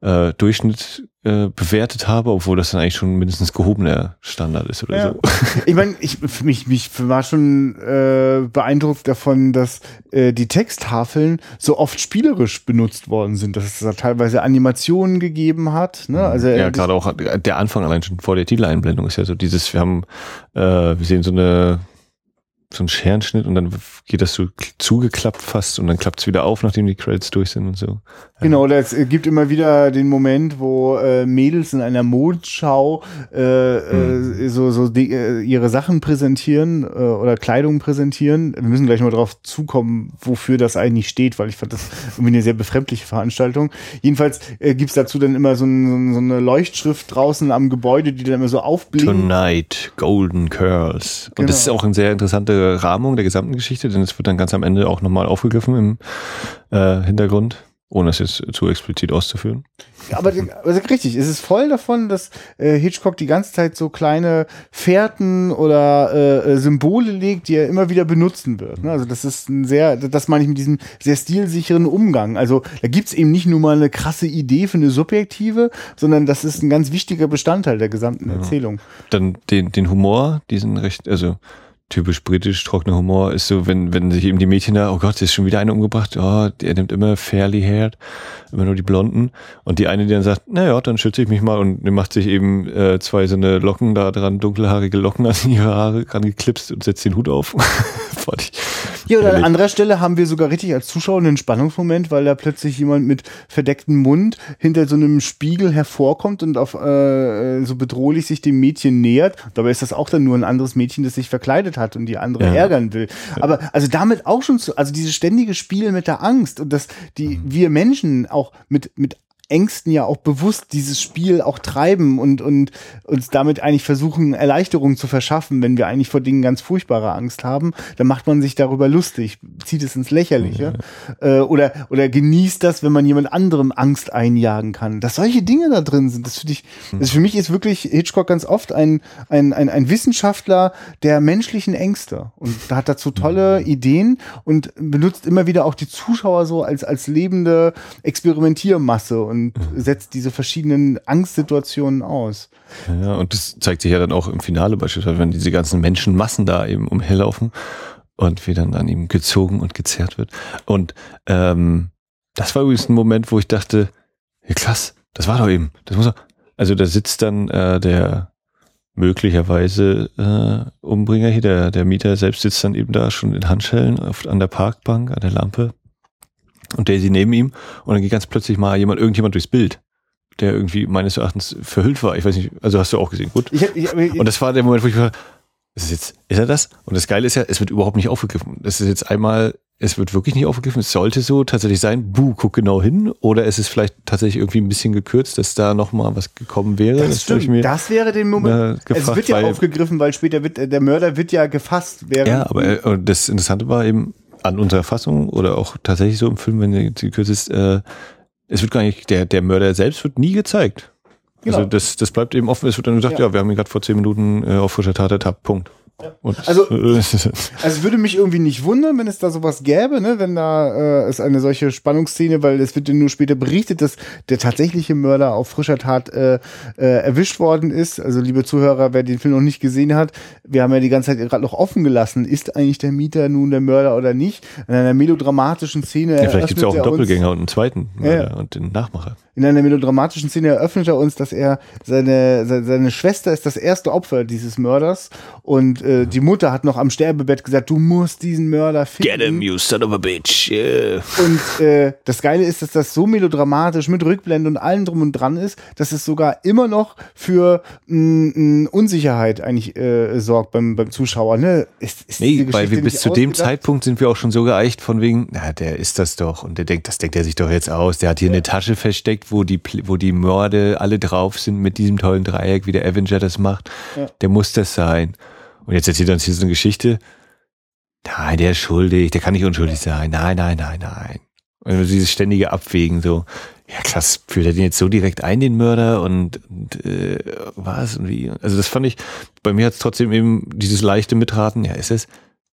äh, Durchschnitt äh, bewertet habe, obwohl das dann eigentlich schon mindestens gehobener Standard ist oder ja. so. Ich meine, ich mich, mich war schon äh, beeindruckt davon, dass äh, die Texttafeln so oft spielerisch benutzt worden sind, dass es da teilweise Animationen gegeben hat. Ne? Also, ja, gerade auch der Anfang allein schon vor der Titeleinblendung ist ja so dieses, wir haben, äh, wir sehen so eine so ein Scherenschnitt und dann geht das so zugeklappt fast und dann klappt es wieder auf, nachdem die Credits durch sind und so. Genau, es gibt immer wieder den Moment, wo äh, Mädels in einer Modenschau äh, mhm. äh, so, so die, äh, ihre Sachen präsentieren äh, oder Kleidung präsentieren. Wir müssen gleich mal drauf zukommen, wofür das eigentlich steht, weil ich fand das irgendwie eine sehr befremdliche Veranstaltung. Jedenfalls äh, gibt dazu dann immer so, ein, so, eine Leuchtschrift draußen am Gebäude, die dann immer so aufblinkt. Tonight, Golden Curls. Und genau. das ist auch eine sehr Rahmung der gesamten Geschichte, denn es wird dann ganz am Ende auch nochmal aufgegriffen im äh, Hintergrund ohne es jetzt zu explizit auszuführen. Ja, aber also richtig, es ist voll davon, dass äh, Hitchcock die ganze Zeit so kleine Fährten oder äh, äh, Symbole legt, die er immer wieder benutzen wird. Ne? Also das ist ein sehr, das meine ich mit diesem sehr stilsicheren Umgang. Also da gibt's eben nicht nur mal eine krasse Idee für eine Subjektive, sondern das ist ein ganz wichtiger Bestandteil der gesamten ja. Erzählung. Dann den, den Humor, diesen recht, also typisch britisch, trockener Humor ist so, wenn, wenn sich eben die Mädchen da, oh Gott, ist schon wieder einer umgebracht, oh, er nimmt immer fairly haired, immer nur die Blonden. Und die eine, die dann sagt, naja, dann schütze ich mich mal und macht sich eben äh, zwei so eine Locken da dran, dunkelhaarige Locken an ihre Haare ran geklipst und setzt den Hut auf. ich ja, oder an anderer Stelle haben wir sogar richtig als Zuschauer einen Spannungsmoment, weil da plötzlich jemand mit verdecktem Mund hinter so einem Spiegel hervorkommt und auf äh, so bedrohlich sich dem Mädchen nähert. Dabei ist das auch dann nur ein anderes Mädchen, das sich verkleidet hat und die andere ja. ärgern will. Aber also damit auch schon zu, also dieses ständige Spiel mit der Angst und dass die mhm. wir Menschen auch mit mit Ängsten ja auch bewusst dieses Spiel auch treiben und, und uns damit eigentlich versuchen, Erleichterung zu verschaffen, wenn wir eigentlich vor Dingen ganz furchtbare Angst haben, dann macht man sich darüber lustig, zieht es ins Lächerliche mhm. äh, oder, oder genießt das, wenn man jemand anderem Angst einjagen kann. Dass solche Dinge da drin sind, das für dich, mhm. das für mich ist wirklich Hitchcock ganz oft ein, ein, ein, ein Wissenschaftler der menschlichen Ängste und da hat dazu tolle mhm. Ideen und benutzt immer wieder auch die Zuschauer so als, als lebende Experimentiermasse und und setzt diese verschiedenen Angstsituationen aus. Ja, und das zeigt sich ja dann auch im Finale beispielsweise, wenn diese ganzen Menschenmassen da eben umherlaufen und wie dann an ihm gezogen und gezerrt wird. Und ähm, das war übrigens ein Moment, wo ich dachte, ja krass, das war doch eben, das muss doch, also da sitzt dann äh, der möglicherweise äh, Umbringer hier, der, der Mieter selbst sitzt dann eben da schon in Handschellen auf, an der Parkbank, an der Lampe und Daisy neben ihm und dann geht ganz plötzlich mal jemand, irgendjemand durchs Bild, der irgendwie meines Erachtens verhüllt war. Ich weiß nicht, also hast du auch gesehen, gut. Ich hab, ich, ich, und das war der Moment, wo ich war, ist es jetzt, ist er das? Und das Geile ist ja, es wird überhaupt nicht aufgegriffen. Das ist jetzt einmal, es wird wirklich nicht aufgegriffen. Es sollte so tatsächlich sein, buh, guck genau hin. Oder es ist vielleicht tatsächlich irgendwie ein bisschen gekürzt, dass da nochmal was gekommen wäre. Das, das stimmt. Mir, das wäre den Moment. Äh, gefragt, es wird ja weil, aufgegriffen, weil später wird, der Mörder wird ja gefasst. Während ja, aber äh, das Interessante war eben, an unserer Fassung oder auch tatsächlich so im Film, wenn die gekürzt ist, äh, es wird gar nicht, der, der Mörder selbst wird nie gezeigt. Genau. Also das, das bleibt eben offen, es wird dann gesagt, ja, ja wir haben ihn gerade vor zehn Minuten äh, auf frischer Tat ertappt, Punkt. Also, also es würde mich irgendwie nicht wundern, wenn es da sowas gäbe, ne? wenn da äh, es eine solche Spannungsszene, weil es wird ja nur später berichtet, dass der tatsächliche Mörder auf frischer Tat äh, äh, erwischt worden ist. Also liebe Zuhörer, wer den Film noch nicht gesehen hat, wir haben ja die ganze Zeit gerade noch offen gelassen, ist eigentlich der Mieter nun der Mörder oder nicht? In einer melodramatischen Szene. Ja, vielleicht gibt es ja auch einen Doppelgänger und einen zweiten Mörder ja. und den Nachmacher in einer melodramatischen Szene eröffnet er uns, dass er seine, seine, seine Schwester ist das erste Opfer dieses Mörders und äh, die Mutter hat noch am Sterbebett gesagt, du musst diesen Mörder finden. Get him, you son of a bitch. Yeah. Und äh, das Geile ist, dass das so melodramatisch mit Rückblende und allem drum und dran ist, dass es sogar immer noch für mh, Unsicherheit eigentlich äh, sorgt beim, beim Zuschauer. Ne? Ist, ist nee, weil wir bis zu dem Zeitpunkt sind wir auch schon so geeicht von wegen, na, der ist das doch und der denkt, das denkt er sich doch jetzt aus, der hat hier ja. eine Tasche versteckt, wo die, wo die Morde alle drauf sind mit diesem tollen Dreieck, wie der Avenger das macht, ja. der muss das sein. Und jetzt erzählt er uns hier so eine Geschichte. Nein, der ist schuldig, der kann nicht unschuldig sein. Nein, nein, nein, nein. Und dieses ständige Abwägen so, ja krass, führt er den jetzt so direkt ein, den Mörder und, und äh, was und wie? Also das fand ich, bei mir hat es trotzdem eben dieses leichte Mitraten, ja, ist es?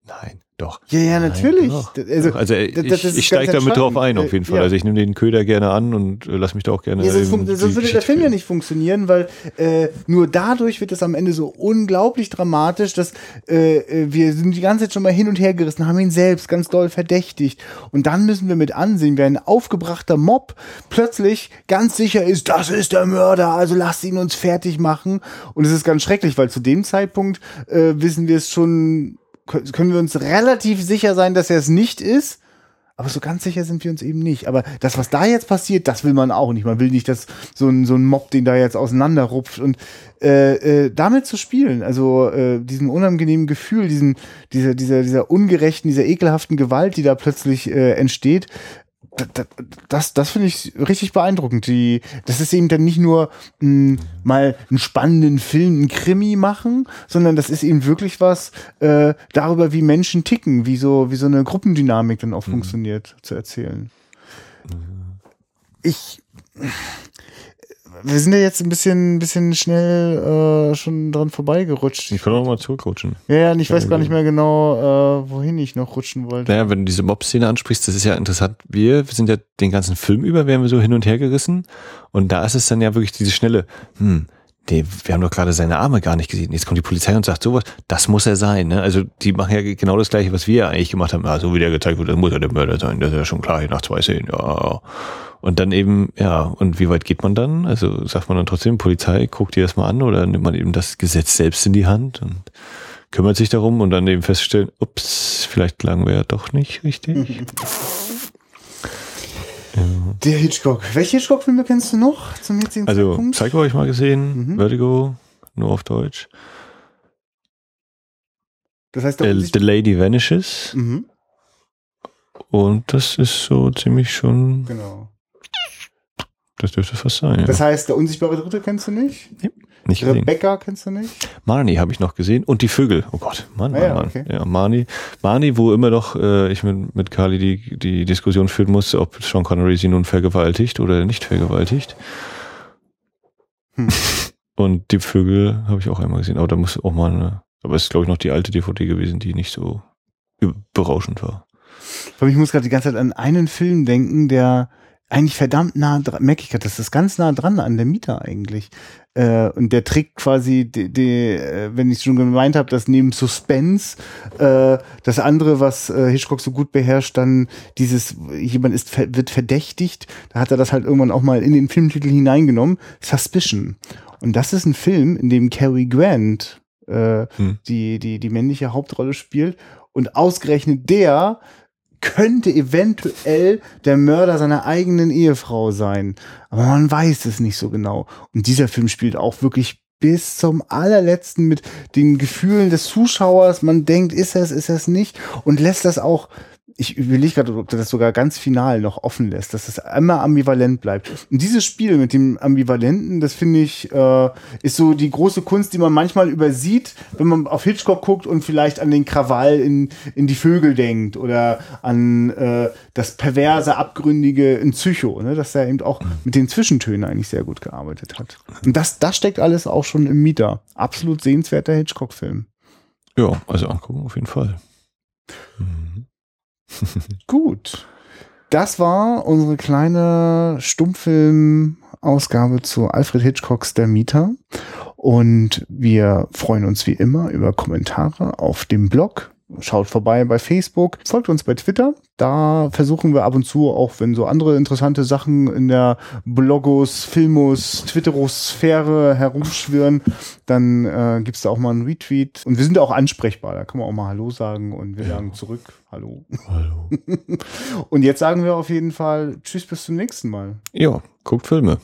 Nein. Doch. Ja, ja, natürlich. Nein, also, also ich, ich steige damit drauf ein, auf jeden Fall. Ja. Also ich nehme den Köder gerne an und äh, lass mich da auch gerne. Ja, sonst, sonst würde der Film ja nicht funktionieren, weil äh, nur dadurch wird es am Ende so unglaublich dramatisch, dass äh, äh, wir sind die ganze Zeit schon mal hin und her gerissen, haben ihn selbst ganz doll verdächtigt. Und dann müssen wir mit ansehen, wie ein aufgebrachter Mob plötzlich ganz sicher ist, das ist der Mörder, also lasst ihn uns fertig machen. Und es ist ganz schrecklich, weil zu dem Zeitpunkt äh, wissen wir es schon können wir uns relativ sicher sein, dass er es nicht ist. Aber so ganz sicher sind wir uns eben nicht. Aber das, was da jetzt passiert, das will man auch nicht. Man will nicht, dass so ein, so ein Mob den da jetzt auseinanderrupft und äh, äh, damit zu spielen, also äh, diesem unangenehmen Gefühl, diesen, dieser, dieser, dieser ungerechten, dieser ekelhaften Gewalt, die da plötzlich äh, entsteht, das, das finde ich richtig beeindruckend. Die, das ist eben dann nicht nur mh, mal einen spannenden Film, einen Krimi machen, sondern das ist eben wirklich was äh, darüber, wie Menschen ticken, wie so, wie so eine Gruppendynamik dann auch mhm. funktioniert, zu erzählen. Mhm. Ich wir sind ja jetzt ein bisschen, ein bisschen schnell äh, schon dran vorbeigerutscht. Ich kann auch mal zurückrutschen. Ja, ja, und ich weiß gar nicht mehr genau, äh, wohin ich noch rutschen wollte. Naja, wenn du diese Mob-Szene ansprichst, das ist ja interessant. Wir, sind ja den ganzen Film über, werden wir so hin und her gerissen. Und da ist es dann ja wirklich diese schnelle, hm, nee, wir haben doch gerade seine Arme gar nicht gesehen. Jetzt kommt die Polizei und sagt sowas, das muss er sein. Ne? Also die machen ja genau das Gleiche, was wir eigentlich gemacht haben. Ja, so wie der gezeigt wurde, das muss er der Mörder sein. Das ist ja schon klar, nach zwei Szenen. Ja. Und dann eben, ja, und wie weit geht man dann? Also sagt man dann trotzdem, Polizei, guckt dir das mal an oder nimmt man eben das Gesetz selbst in die Hand und kümmert sich darum und dann eben feststellen, ups, vielleicht lagen wir ja doch nicht richtig. Ja. Der Hitchcock. Welche Hitchcock-Filme kennst du noch zum jetzigen also, Zeitpunkt? Psycho habe ich mal gesehen, mhm. Vertigo, nur auf Deutsch. Das heißt, The, The Lady Vanishes. Mhm. Und das ist so ziemlich schon. Genau. Das dürfte fast sein. Ja. Das heißt, der unsichtbare Dritte kennst du nicht? Nee, nicht Rebecca gesehen. kennst du nicht? Marnie habe ich noch gesehen und die Vögel. Oh Gott, Mann, ah, Mann, ja, Mann. Okay. Ja, Marnie, Marnie, wo immer noch äh, ich mit, mit Carly die, die Diskussion führen muss, ob Sean Connery sie nun vergewaltigt oder nicht vergewaltigt. Hm. und die Vögel habe ich auch einmal gesehen, aber da muss auch mal eine, aber es ist glaube ich noch die alte DVD gewesen, die nicht so berauschend war. Ich muss gerade die ganze Zeit an einen Film denken, der eigentlich verdammt nah dran, merke ich gerade, das ist ganz nah dran an der Mieter eigentlich. Äh, und der trägt quasi, die, die, äh, wenn ich schon gemeint habe, dass neben Suspense äh, das andere, was äh, Hitchcock so gut beherrscht, dann dieses, jemand ist wird verdächtigt, da hat er das halt irgendwann auch mal in den Filmtitel hineingenommen, Suspicion. Und das ist ein Film, in dem Cary Grant äh, hm. die, die, die männliche Hauptrolle spielt. Und ausgerechnet der könnte eventuell der Mörder seiner eigenen Ehefrau sein. Aber man weiß es nicht so genau. Und dieser Film spielt auch wirklich bis zum allerletzten mit den Gefühlen des Zuschauers. Man denkt, ist es, ist es nicht und lässt das auch ich überlege gerade, ob das sogar ganz final noch offen lässt, dass das immer ambivalent bleibt. Und dieses Spiel mit dem Ambivalenten, das finde ich, äh, ist so die große Kunst, die man manchmal übersieht, wenn man auf Hitchcock guckt und vielleicht an den Krawall in, in die Vögel denkt oder an äh, das perverse, abgründige in Psycho, ne? dass er eben auch mit den Zwischentönen eigentlich sehr gut gearbeitet hat. Und das, das steckt alles auch schon im Mieter. Absolut sehenswerter Hitchcock-Film. Ja, also angucken auf jeden Fall. Mhm. Gut. Das war unsere kleine Stummfilm-Ausgabe zu Alfred Hitchcocks Der Mieter. Und wir freuen uns wie immer über Kommentare auf dem Blog Schaut vorbei bei Facebook, folgt uns bei Twitter. Da versuchen wir ab und zu, auch wenn so andere interessante Sachen in der Blogos, Filmos, Twitterosphäre herumschwirren, dann äh, gibt es da auch mal einen Retweet. Und wir sind auch ansprechbar. Da kann man auch mal Hallo sagen und wir ja. sagen zurück Hallo. Hallo. und jetzt sagen wir auf jeden Fall Tschüss bis zum nächsten Mal. Ja, guckt Filme.